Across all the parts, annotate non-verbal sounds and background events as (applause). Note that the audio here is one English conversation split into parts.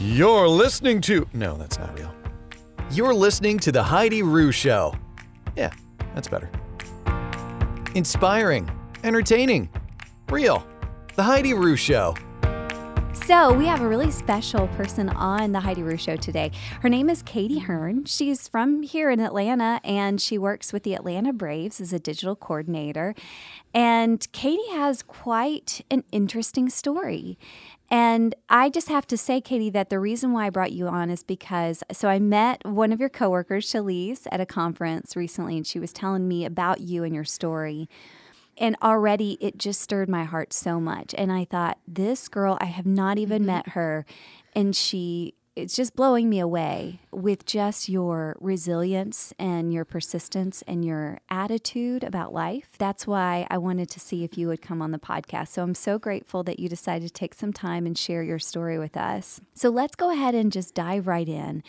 You're listening to. No, that's not real. You're listening to The Heidi Rue Show. Yeah, that's better. Inspiring, entertaining, real. The Heidi Rue Show. So, we have a really special person on the Heidi Rue Show today. Her name is Katie Hearn. She's from here in Atlanta and she works with the Atlanta Braves as a digital coordinator. And Katie has quite an interesting story. And I just have to say, Katie, that the reason why I brought you on is because so I met one of your coworkers, Shalise, at a conference recently, and she was telling me about you and your story. And already it just stirred my heart so much. And I thought, this girl, I have not even mm-hmm. met her. And she it's just blowing me away with just your resilience and your persistence and your attitude about life. That's why I wanted to see if you would come on the podcast. So I'm so grateful that you decided to take some time and share your story with us. So let's go ahead and just dive right in.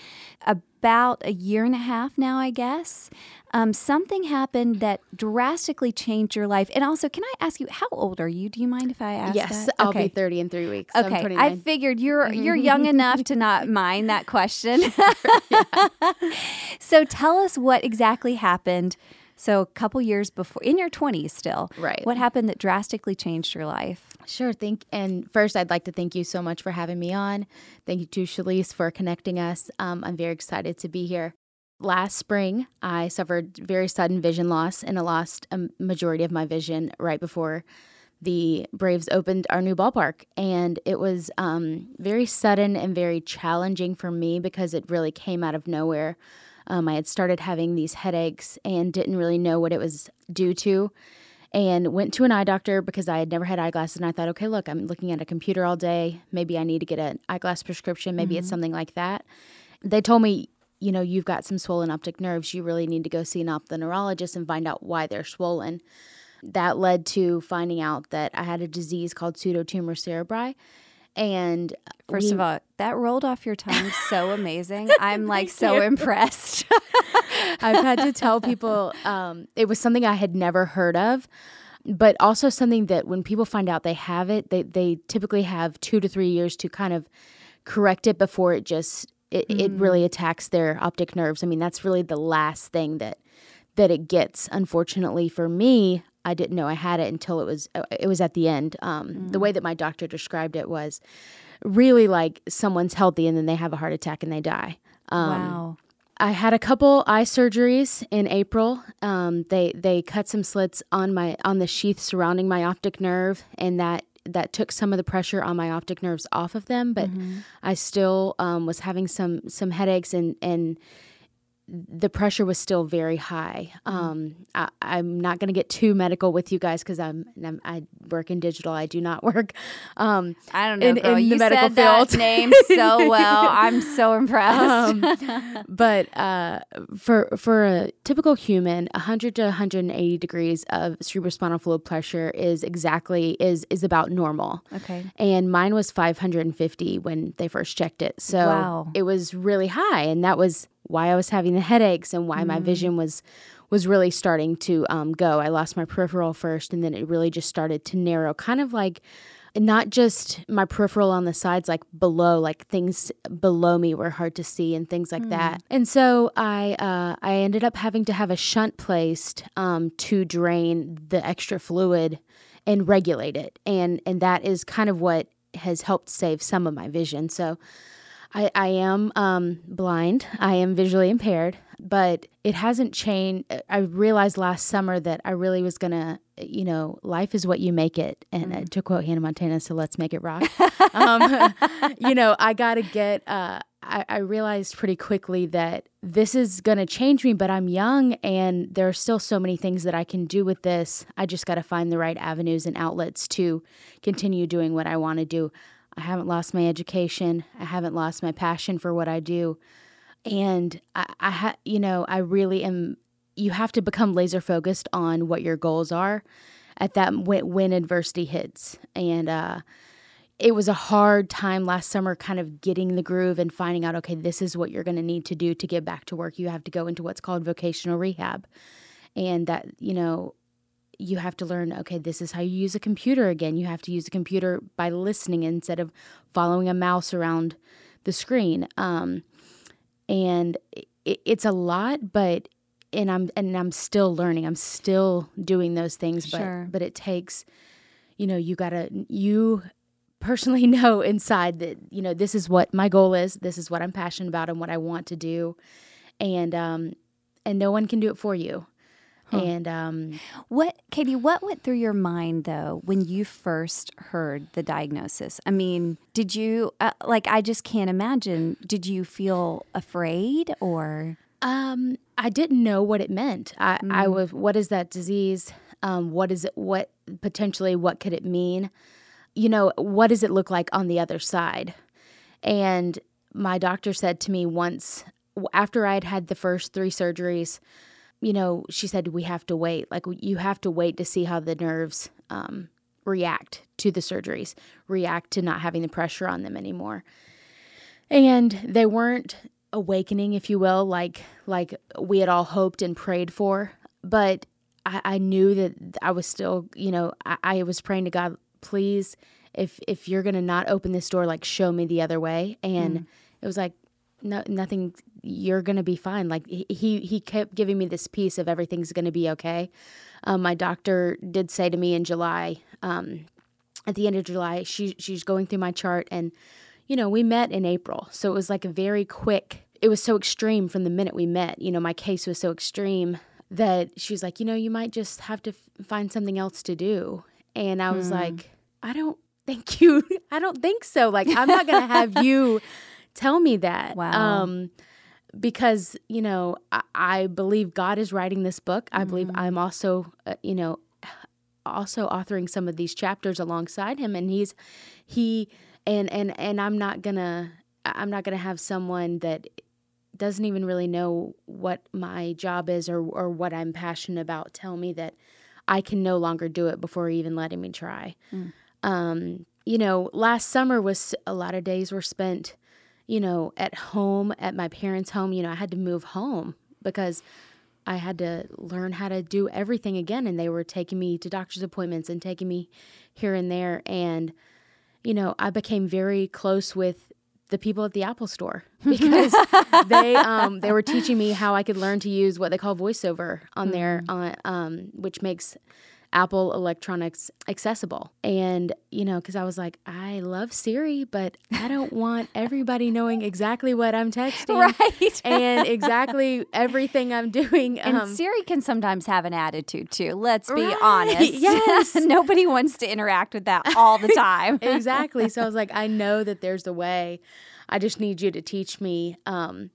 About a year and a half now, I guess, um, something happened that drastically changed your life. And also, can I ask you, how old are you? Do you mind if I ask? Yes, that? I'll okay. be thirty in three weeks. Okay, I figured you're (laughs) you're young enough to not mind that question. (laughs) so tell us what exactly happened. So a couple years before, in your twenties, still, right? What happened that drastically changed your life? Sure. Thank and first, I'd like to thank you so much for having me on. Thank you to Shalise for connecting us. Um, I'm very excited to be here last spring, I suffered very sudden vision loss and I lost a majority of my vision right before the Braves opened our new ballpark. And it was um, very sudden and very challenging for me because it really came out of nowhere. Um, I had started having these headaches and didn't really know what it was due to. And went to an eye doctor because I had never had eyeglasses. And I thought, okay, look, I'm looking at a computer all day. Maybe I need to get an eyeglass prescription. Maybe mm-hmm. it's something like that. They told me you know, you've got some swollen optic nerves, you really need to go see an ophthalmologist and find out why they're swollen. That led to finding out that I had a disease called pseudotumor cerebri. And first we, of all, that rolled off your tongue so (laughs) amazing. (laughs) I'm like so you. impressed. (laughs) I've had to tell people um, it was something I had never heard of, but also something that when people find out they have it, they, they typically have two to three years to kind of correct it before it just it, mm. it really attacks their optic nerves. I mean, that's really the last thing that that it gets. Unfortunately for me, I didn't know I had it until it was uh, it was at the end. Um, mm. The way that my doctor described it was really like someone's healthy and then they have a heart attack and they die. Um, wow. I had a couple eye surgeries in April. Um, they they cut some slits on my on the sheath surrounding my optic nerve, and that that took some of the pressure on my optic nerves off of them, but mm-hmm. I still um, was having some some headaches and and the pressure was still very high. Mm-hmm. Um, I, am not going to get too medical with you guys because I'm, I'm, i work in digital. I do not (laughs) work. Um, I don't know. In, girl. in you the medical field. name (laughs) so well. I'm so impressed. Um, but uh, for for a typical human, 100 to 180 degrees of cerebrospinal fluid pressure is exactly is is about normal. Okay. And mine was 550 when they first checked it. So wow. it was really high, and that was why I was having the headaches and why mm. my vision was was really starting to um, go. I lost my peripheral first, and then it really just started to narrow, kind of like not just my peripheral on the sides, like below, like things below me were hard to see and things like mm. that. And so I uh, I ended up having to have a shunt placed um, to drain the extra fluid and regulate it, and and that is kind of what has helped save some of my vision. So I, I am um, blind. I am visually impaired, but it hasn't changed. I realized last summer that I really was going to, you know, life is what you make it. And mm. uh, to quote Hannah Montana, so let's make it rock. (laughs) um, (laughs) you know, I got to get, uh, I, I realized pretty quickly that this is going to change me, but I'm young and there are still so many things that I can do with this. I just got to find the right avenues and outlets to continue doing what I want to do. I haven't lost my education. I haven't lost my passion for what I do. And I, I ha- you know, I really am. You have to become laser focused on what your goals are at that when, when adversity hits. And uh, it was a hard time last summer, kind of getting the groove and finding out, okay, this is what you're going to need to do to get back to work. You have to go into what's called vocational rehab. And that, you know, you have to learn okay this is how you use a computer again you have to use a computer by listening instead of following a mouse around the screen. Um, and it, it's a lot, but and I'm and I'm still learning. I'm still doing those things, but Sure. but it takes, you know, you gotta you personally (laughs) know inside that you know this is what my goal is. This is what I'm passionate about and what I want to do, and um and no one can do it for you. And um What, Katie, what went through your mind though when you first heard the diagnosis? I mean, did you, uh, like, I just can't imagine. Did you feel afraid or? Um, I didn't know what it meant. I, I was, what is that disease? Um, what is it? What potentially, what could it mean? You know, what does it look like on the other side? And my doctor said to me once, after I'd had the first three surgeries, you know, she said, we have to wait. Like, you have to wait to see how the nerves um, react to the surgeries, react to not having the pressure on them anymore. And they weren't awakening if you will like like we had all hoped and prayed for but i, I knew that i was still you know I, I was praying to god please if if you're gonna not open this door like show me the other way. And it was like no nothing you're gonna be fine like he he kept giving me this piece of everything's gonna be okay um, my doctor did say to me in july um, at the end of july she she's going through my chart and you know, we met in April. So it was like a very quick, it was so extreme from the minute we met. You know, my case was so extreme that she was like, you know, you might just have to f- find something else to do. And I was like, I don't think you, (laughs) I don't think so. Like, I'm not going to have (laughs) you tell me that. Wow. Um, because, you know, I, I believe God is writing this book. I believe I'm also, uh, you know, (sighs) also authoring some of these chapters alongside him and he's he and and and I'm not gonna I'm not gonna have someone that doesn't even really know what my job is or or what I'm passionate about tell me that I can no longer do it before even letting me try. Um, you know, last summer was a lot of days were spent, you know, at home at my parents' home. You know, I had to move home because I had to learn how to do everything again, and they were taking me to doctor's appointments and taking me here and there and you know, I became very close with the people at the Apple store (laughs) because they um, they were teaching me how I could learn to use what they call voiceover on there, on um, which makes Apple electronics accessible. And you know, because I was like, I love Siri, but I don't want everybody knowing exactly what I'm texting (laughs) Right. and (laughs) exactly everything I'm doing. And um, Siri can sometimes have an attitude too. Let's be Right, honest. (laughs) yes. Nobody wants to interact with that all the time. exactly. So I was like, I know that there's a way. I just need you to teach me. Um,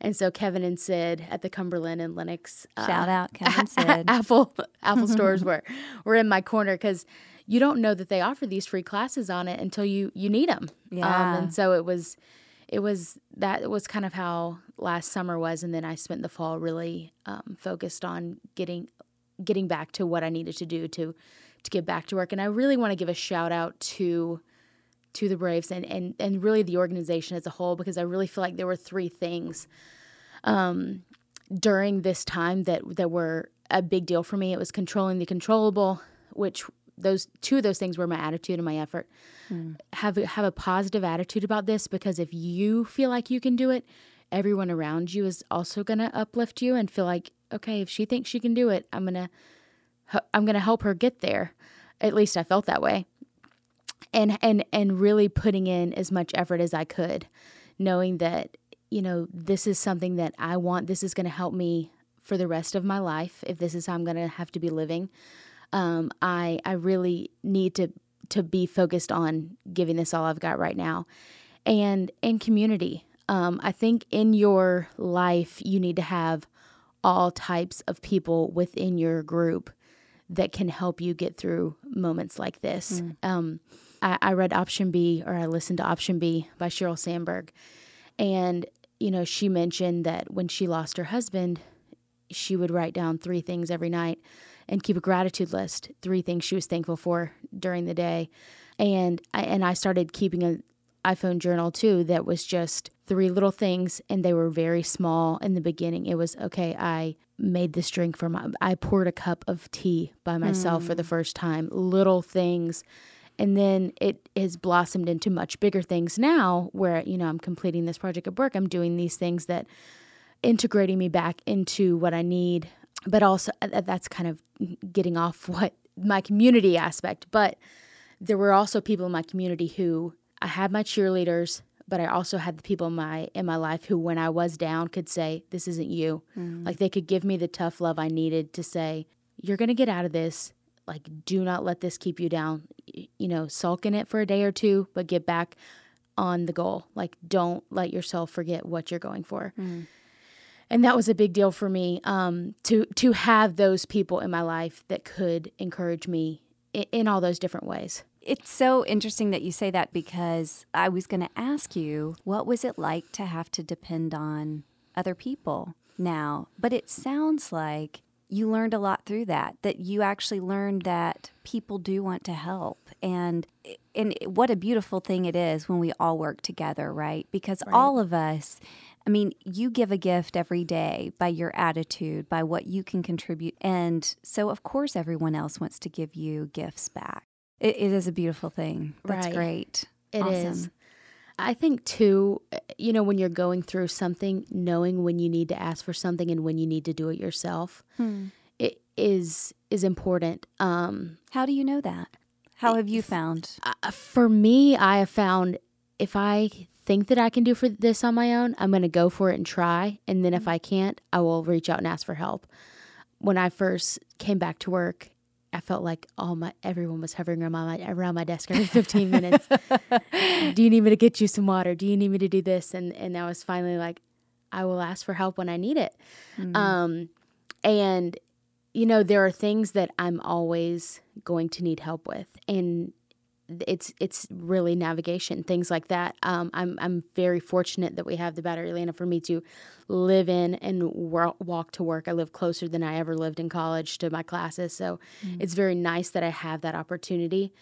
and so Kevin and Sid at the Cumberland and Lenox uh, Shout out (laughs) Kevin Sid. Apple Apple (laughs) stores were were in my corner because you don't know that they offer these free classes on it until you you need them. Yeah. Um, and so it was it was that was kind of how last summer was, and then I spent the fall really um, focused on getting getting back to what I needed to do to to get back to work. And I really want to give a shout out to to the Braves and, and and really the organization as a whole because I really feel like there were three things um, during this time that that were a big deal for me. It was controlling the controllable, which those two of those things were my attitude and my effort. Have a- have a positive attitude about this because if you feel like you can do it, everyone around you is also going to uplift you and feel like, okay, if she thinks she can do it, I'm gonna I'm gonna help her get there. At least I felt that way and and and really putting in as much effort as I could, knowing that you know this is something that I want. This is going to help me for the rest of my life. If this is how I'm going to have to be living, um, I I really need to to be focused on giving this all I've got right now, and in community. Um, I think in your life you need to have all types of people within your group that can help you get through moments like this. Um, I, I read Option B or I listened to Option B by Sheryl Sandberg. And, you know, she mentioned that when she lost her husband, she would write down three things every night and keep a gratitude list, three things she was thankful for during the day. And I, and I started keeping an iPhone journal too that was just three little things and they were very small in the beginning. It was okay, I made this drink for my I poured a cup of tea by myself for the mm. first time. Little things and then it has blossomed into much bigger things now where you know i'm completing this project at work. I'm doing these things that integrating me back into what i need but also uh, that's kind of getting off (laughs) what my community aspect. But there were also people in my community who i had my cheerleaders but i also had the people in my in my life who when i was down could say this isn't you. Mm. like they could give me the tough love i needed to say you're going to get out of this like do not let this keep you down. You know sulk in it for a day or two but get back on the goal. Like don't let yourself forget what you're going for. Mm. and that was a big deal for me um, to to have those people in my life that could encourage me in, in all those different ways. It's so interesting that you say that because I was going to ask you what was it like to have to depend on other people now? But it sounds like you learned a lot through that that you actually learned that people do want to help and and what a beautiful thing it is when we all work together right because right. all of us I mean, you give a gift every day by your attitude, by what you can contribute. And so, of course, everyone else wants to give you gifts back. it, it is a beautiful thing. That's right. great. It awesome. is. I think too, you know, when you're going through something, knowing when you need to ask for something and when you need to do it yourself, hmm. it is is important. Um, How do you know that? How have you found? Uh, for me, I have found if I think that I can do for this on my own, I'm going to go for it and try. And then if hmm. I can't, I will reach out and ask for help. When I first came back to work I felt like all my everyone was hovering around my around my desk every 15 minutes. (laughs) Do you need me to get you some water? Do you need me to do this? And and I was finally like, I will ask for help when I need it. Mm-hmm. Um, and you know there are things that I'm always going to need help with, and it's it's really navigation things like that. Um, I'm I'm very fortunate that we have the Battery Atlanta for me to live in and walk to work. I live closer than I ever lived in college to my classes, so mm. it's very nice that I have that opportunity.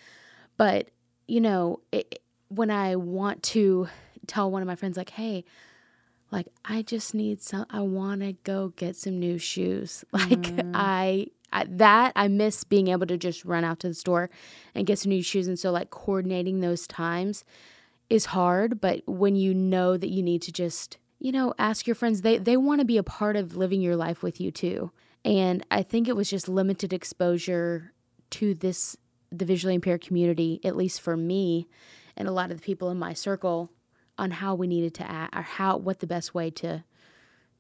But you know, it, when I want to tell one of my friends like, "Hey," like I just need some I want to go get some new shoes. (laughs) Like mm. I I, that I miss being able to just run out to the store and get some new shoes. And so, like, coordinating those times is hard. But when you know that you need to just, you know, ask your friends, they, they want to be a part of living your life with you too. And I think it was just limited exposure to this, the visually impaired community, at least for me and a lot of the people in my circle, on how we needed to act or how, what the best way to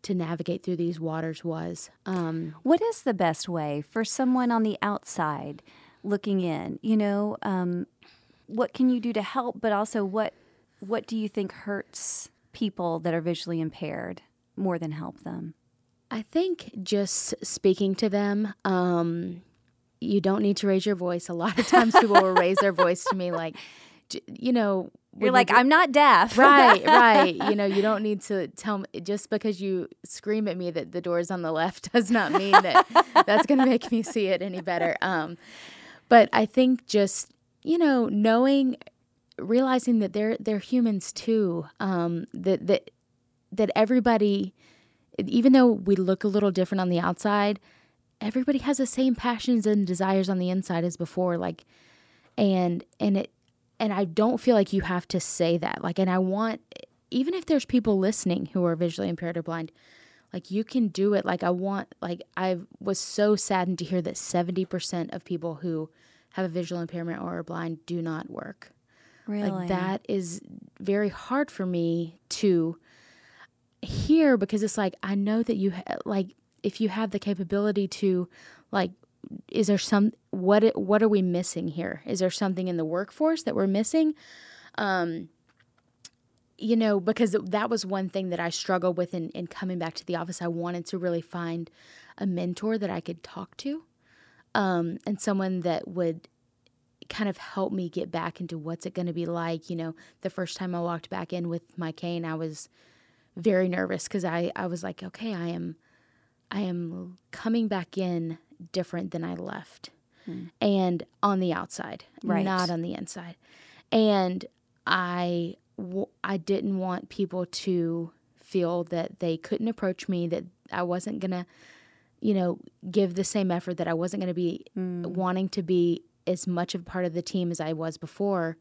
to navigate through these waters was. Um, what is the best way for someone on the outside looking in? You know, um, what can you do to help, but also what what do you think hurts people that are visually impaired more than help them? I think just speaking to them. Um, you don't need to raise your voice. A lot of times people will raise their voice to me like, you know, you're like, I'm not deaf. right, (laughs) right. You know, you don't need to tell me just because you scream at me that the door is on the left (laughs) does not mean that that's going to make me see it any better. Um, but I think just you know knowing, realizing that they're they're humans too. Um, that that that everybody, even though we look a little different on the outside, everybody has the same passions and desires on the inside as before. Like, and and it and I don't feel like you have to say that. Like, and I want, even if there's people listening who are visually impaired or blind, like you can do it. Like, I want, like, I was so saddened to hear that 70% of people who have a visual impairment or are blind do not work. Really? Like, that is very hard for me to hear because it's like, I know that you, ha- like, if you have the capability to, like, is there some what what are we missing here? Is there something in the workforce that we're missing? Um, you know, because that was one thing that I struggled with in, in coming back to the office. I wanted to really find a mentor that I could talk to, um, and someone that would kind of help me get back into what's it going to be like. You know, the first time I walked back in with my cane, I was very nervous because I, I was like, okay, I am, I am coming back in different than I left. Hmm. And on the outside, right. not on the inside. And I I didn't want people to feel that they couldn't approach me, that I wasn't going to, you know, give the same effort, that I wasn't going to be mm. wanting to be as much of a part of the team as I was before.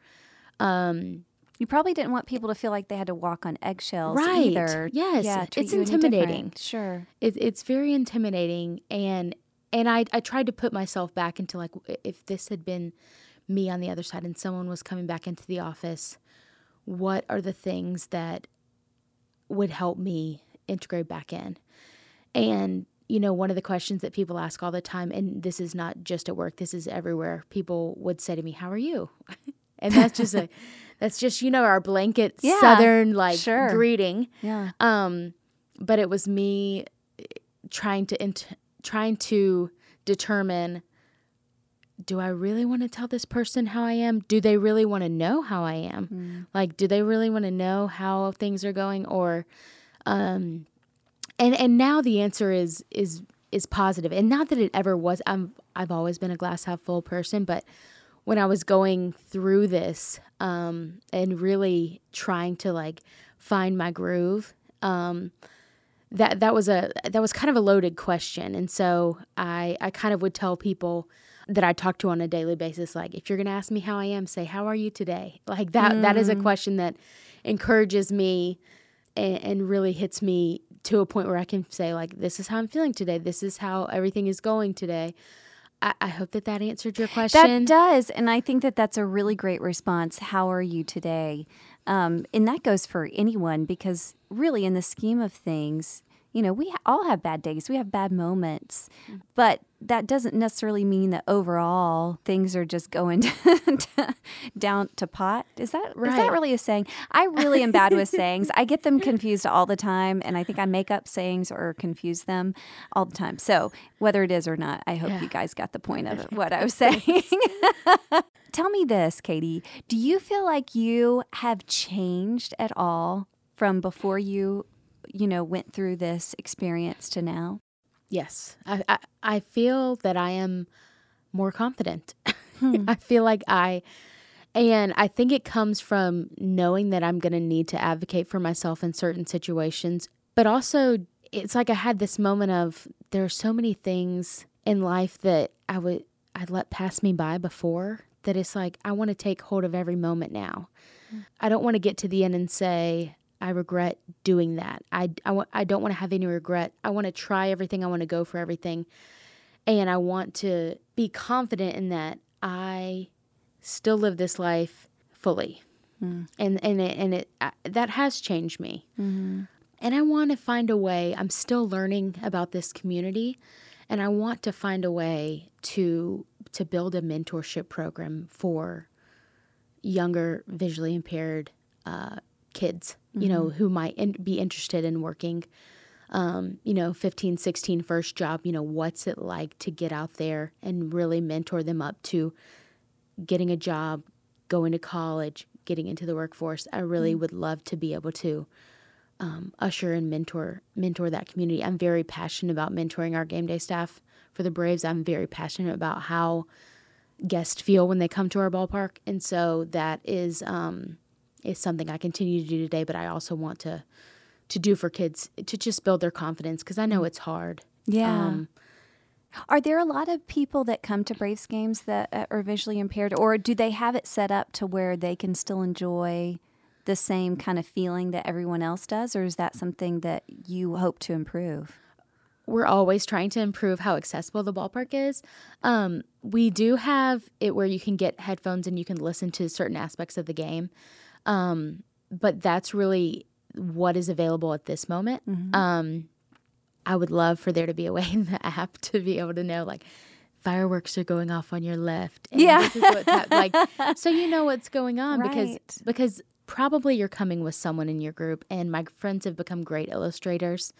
Um, you probably didn't want people to feel like they had to walk on eggshells Right. either. Yes. Yeah, It's you any different. intimidating. Sure. it, it's very intimidating and and I, I tried to put myself back into like if this had been me on the other side and someone was coming back into the office what are the things that would help me integrate back in and you know one of the questions that people ask all the time and this is not just at work this is everywhere people would say to me how are you (laughs) and that's just a (laughs) that's just you know our blanket Yeah, southern like sure. greeting Yeah. um, but it was me trying to int- trying to determine do I really want to tell this person how I am? Do they really want to know how I am? Like do they really want to know how things are going or um and and now the answer is is is positive. And not that it ever was I'm I've always been a glass half full person, but when I was going through this um and really trying to like find my groove um that that was a that was kind of a loaded question and so i i kind of would tell people that i talk to on a daily basis like if you're going to ask me how i am say how are you today like that that is a mm. question that encourages me and, and really hits me to a point where i can say like this is how i'm feeling today this is how everything is going today i, I hope that that answered your question That does. And I think that that's a really great response. How are you today? Um, and that goes for anyone because, really, in the scheme of things, you know, we all have bad days, we have bad moments, mm. but that doesn't necessarily mean that overall things are just going (laughs) down to pot. Is that Right. is that really a saying? I really am bad with (laughs) sayings. I get them confused all the time, and I think I make up sayings or confuse them all the time. So whether it is or not, I hope Yeah. you guys got the point of (laughs) what I was saying. Tell me this, Katie. Do you feel like you have changed at all from before you, you know, went through this experience to now? Yes, I, I I feel that I am more confident. Hmm. (laughs) I feel like I, and I think it comes from knowing that I'm going to need to advocate for myself in certain situations, but also it's like I had this moment of there are so many things in life that I would I'd let pass me by before that it's like I want to take hold of every moment now. Hmm. I don't want to get to the end and say I regret doing that. I I don't want to have any regret. I want to try everything. I want to go for everything. And I want to be confident in that I still live this life fully. And and it, and it uh, that has changed me. And I want to find a way. I'm still learning about this community, and I want to find a way to to build a mentorship program for younger visually impaired uh, kids. You know, who might in, be interested in working. Um, you know, 15, 16, first job. You know, what's it like to get out there and really mentor them up to getting a job, going to college, getting into the workforce. I really would love to be able to um, usher and mentor mentor that community. I'm very passionate about mentoring our game day staff for the Braves. I'm very passionate about how guests feel when they come to our ballpark, and so that is um, is something I continue to do today. But I also want to to do for kids to just build their confidence because I know it's hard. Yeah. Um, Are there a lot of people that come to Braves games that uh, are visually impaired, or do they have it set up to where they can still enjoy the same kind of feeling that everyone else does, or is that something that you hope to improve? we're always trying to improve how accessible the ballpark is. Um, we do have it where you can get headphones and you can listen to certain aspects of the game, um, but that's really what is available at this moment. Um, I would love for there to be a (laughs) way in the app to be able to know like fireworks are going off on your left. And Yeah. this is what's like (laughs) so you know what's going on because Right. because probably you're coming with someone in your group and my friends have become great illustrators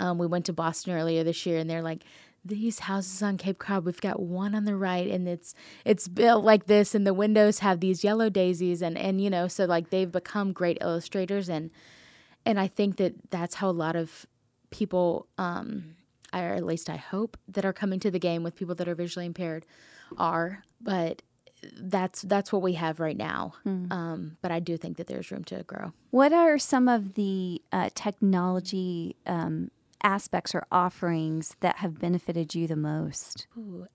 um, we went to boston earlier this year and they're like these houses on cape cod we've got one on the right and it's it's built like this and the windows have these yellow daisies and and you know so like they've become great illustrators and and i think that that's how a lot of people um or at least i hope that are coming to the game with people that are visually impaired are but that's that's what we have right now. Um but i do think that there's room to grow. What are some of the uh, technology um, aspects or offerings that have benefited you the most?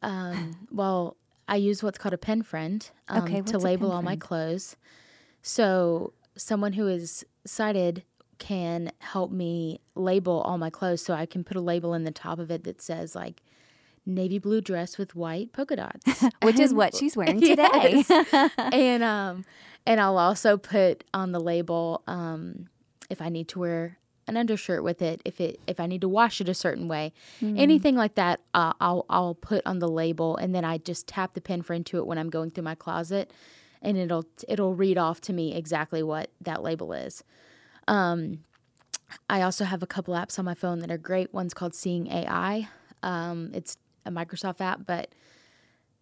um well I use what's called a pen friend um, Okay, to label all my clothes. So someone who is sighted can help me label all my clothes. So I can put a label in the top of it that says like navy blue dress with white polka dots, (laughs) Which is what (laughs) she's wearing today. Yes. (laughs) and um, and I'll also put on the label um, if I need to wear an undershirt with it, if it if I need to wash it a certain way, Hmm. anything like that, uh, I'll I'll put on the label, and then I just tap the pen friend to it when I'm going through my closet, and it'll it'll read off to me exactly what that label is. Um, I also have a couple apps on my phone that are great. One's called Seeing AI. Um, it's a Microsoft app, but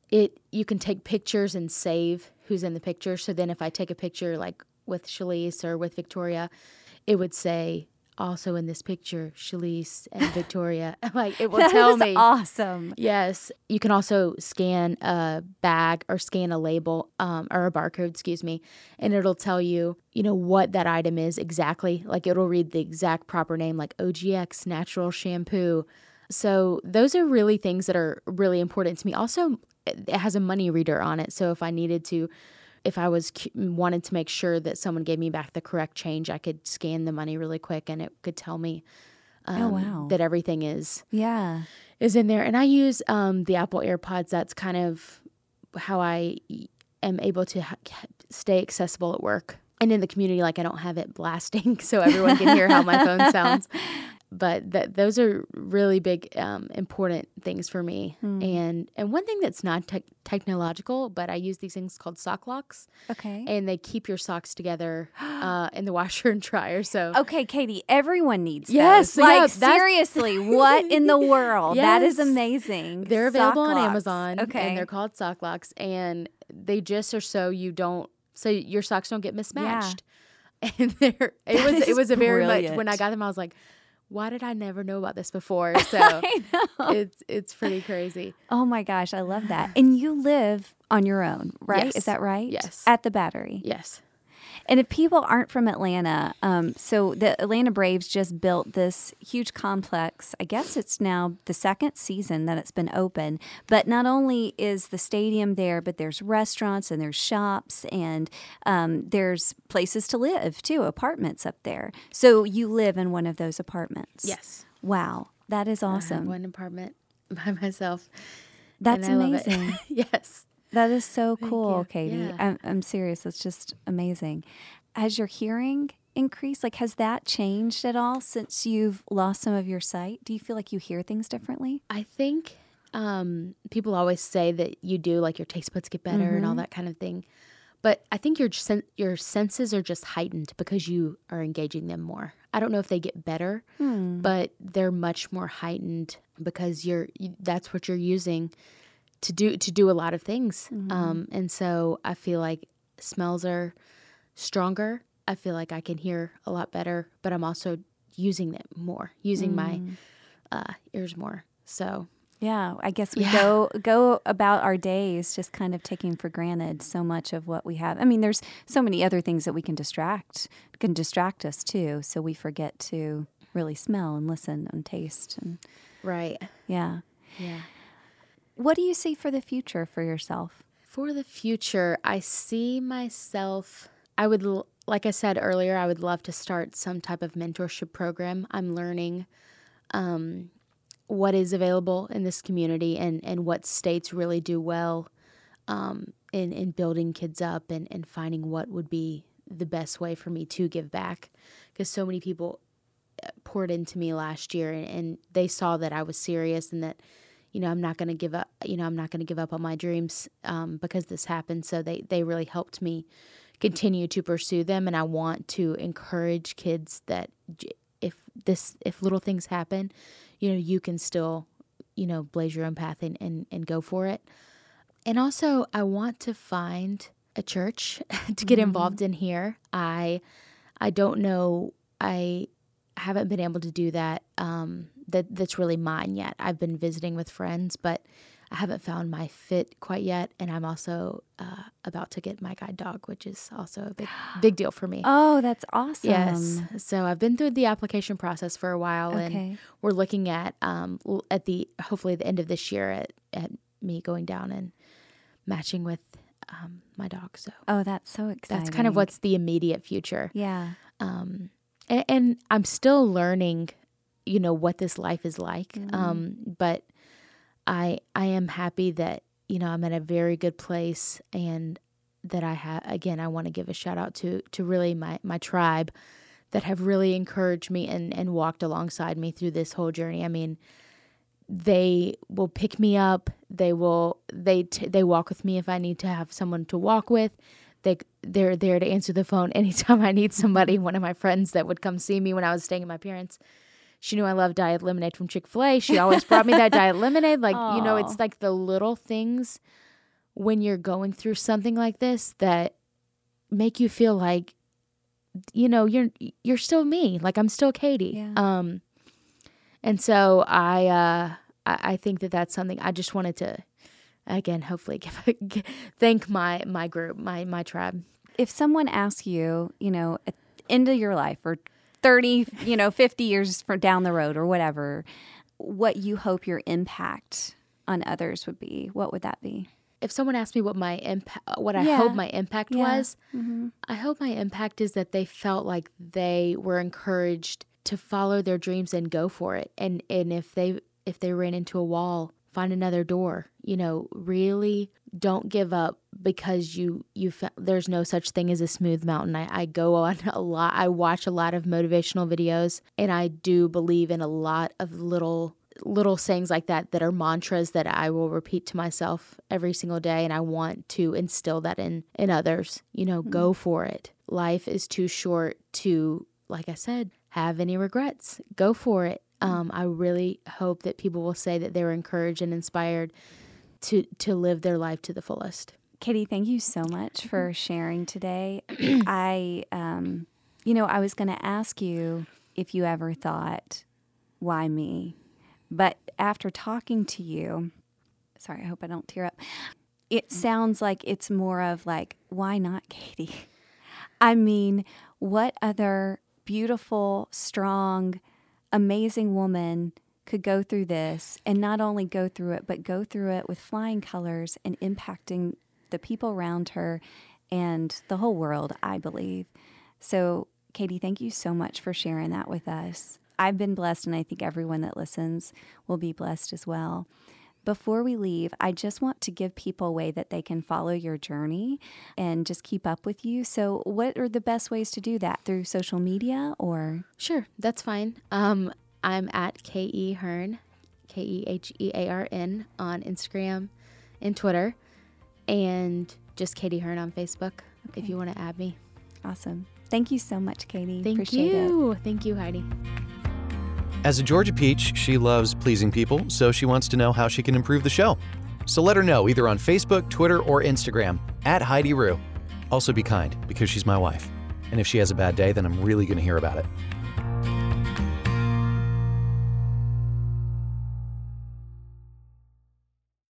it you can take pictures and save who's in the picture. So then if I take a picture like with Shalise or with Victoria, it would say also in this picture Shalise and (laughs) Victoria. (laughs) like it (laughs) will That tell is me. awesome. Yes, you can also scan a bag or scan a label um, or a barcode, excuse me, and it'll tell you, you know, what that item is exactly. Like it'll read the exact proper name, like OGX Natural Shampoo. So those are really things that are really important to me. Also, it has a money reader on it, so if I needed to. If I was wanted to make sure that someone gave me back the correct change, I could scan the money really quick, and it could tell me um, Oh, wow. that everything is Yeah. is in there. And I use um, the Apple AirPods. That's kind of how I am able to ha- stay accessible at work and in the community. Like I don't have it blasting (laughs) so everyone can hear how my phone sounds. (laughs) But that those are really big, um, important things for me. And and one thing that's not tech technological, but I use these things called sock locks, Okay. and they keep your socks together (gasps) uh, in the washer and dryer. So Okay, Katie, everyone needs Yes, those. Like yeah, seriously, what in the (laughs) world? That is amazing. They're available Sock on locks. Amazon, Okay. and they're called sock locks, and they just are so you don't so your socks don't get mismatched. yeah (laughs) And they're it was it was a very much when. I got them, I was like, why did I never know about this before? (laughs) So it's it's pretty crazy. Oh my gosh, I love that. And you live on your own, right? Yes. Is that right? Yes. At the battery. Yes. And if people aren't from Atlanta, um, so the Atlanta Braves just built this huge complex. I guess it's now the second season that it's been open. But not only is the stadium there, but there's restaurants and there's shops and um, there's places to live too, apartments up there. So you live in one of those apartments. Yes. Wow, that is awesome. one apartment by myself. That's and I love it. amazing. (laughs) yes. That is so cool, you. Katie. Yeah. I'm, I'm serious. That's just amazing. Has your hearing increased? Like, has that changed at all since you've lost some of your sight? Do you feel like you hear things differently? I think um, people always say that you do, like your taste buds get better and all that kind of thing. But I think your sen- your senses are just heightened because you are engaging them more. I don't know if they get better, but they're much more heightened because you're you, that's what you're using to do to do a lot of things. Um, and so I feel like smells are stronger. I feel like I can hear a lot better, but I'm also using it more, using my uh, ears more. So Yeah, I guess we Yeah. go go about our days just kind of taking for granted so much of what we have. I mean, there's so many other things that we can distract can distract us too, so we forget to really smell and listen and taste and right, yeah. yeah. What do you see for the future for yourself? For the future, I see myself. I would, like I said earlier, I would love to start some type of mentorship program. I'm learning um, what is available in this community and, and what states really do well um, in, in building kids up and, and finding what would be the best way for me to give back. Because so many people uh, poured into me last year and, and they saw that I was serious and that you know I'm not going to give up you know I'm not going to give up on my dreams um, because this happened. So they they really helped me continue to pursue them. And I want to encourage kids that if this if little things happen you know you can still you know blaze your own path and and, and go for it. And also I want to find a church (laughs) to get involved in here. I I don't know. I haven't been able to do that um, that that's really mine yet. I've been visiting with friends, but I haven't found my fit quite yet. And I'm also uh, about to get my guide dog, which is also a big big deal for me. Oh, that's awesome. Yes. So I've been through the application process for a while, Okay. and we're looking at um, at the hopefully the end of this year at at me going down and matching with um, my dog. So Oh, that's so exciting. that's kind of what's the immediate future. Yeah. Um, and, and I'm still learning, you know, what this life is like. Mhm. Um, but I I am happy that you know I'm at a very good place and that I have again I want to give a shout out to to really my my tribe that have really encouraged me and and walked alongside me through this whole journey. I mean, they will pick me up. They will they t- they walk with me if I need to have someone to walk with. They they're there to answer the phone (laughs) anytime I need somebody. One of my friends that would come see me when I was staying at my parents. She knew I loved diet lemonade from Chick Fil A. She always brought me that diet (laughs) lemonade. Like you know, it's like the little things when you're going through something like this that make you feel like you know you're you're still me. Like I'm still Katie. Yeah. Um, and so I uh I, I think that that's something I just wanted to again hopefully (laughs) give, thank my my group my my tribe. If someone asks you, you know, at the end of your life or 30, you know, 50 years for down the road or whatever, what you hope your impact on others would be, what would that be? If someone asked me what my impact, what I Yeah. hope my impact Yeah. was, mm-hmm. I hope my impact is that they felt like they were encouraged to follow their dreams and go for it. And and if they if they ran into a wall, find another door. You know, really don't give up because you you there's no such thing as a smooth mountain. I, I go on (laughs) a lot. I watch a lot of motivational videos, and I do believe in a lot of little little sayings like that that are mantras that I will repeat to myself every single day and I want to instill that in in others. You know, go for it. Life is too short to like I said, have any regrets. Go for it. Um, I really hope that people will say that they were encouraged and inspired to to live their life to the fullest. Katie, thank you so much for sharing today. (clears throat) I, um, you know, I was going to ask you if you ever thought, why me? But after talking to you, sorry, I hope I don't tear up. It sounds like it's more of like, why not (laughs) Katie? I mean, what other beautiful, strong, amazing woman could go through this and not only go through it, but go through it with flying colors and impacting the people around her and the whole world, I believe. So, Katie, thank you so much for sharing that with us. I've been blessed, and I think everyone that listens will be blessed as well. Before we leave, I just want to give people a way that they can follow your journey and just keep up with you. So, what are the best ways to do that? Through social media or? Sure, that's fine. Um, I'm at K E Hearn, K E H E A R N on Instagram and Twitter, and just Katie Hearn on Facebook if you want to add me. Awesome. Thank you so much, Katie. Thank Appreciate it. you. Thank you, Heidi. As a Georgia Peach, she loves pleasing people, so she wants to know how she can improve the show. So let her know either on Facebook, Twitter, or Instagram at Heidi Rue. Also be kind because she's my wife. And if she has a bad day, then I'm really going to hear about it.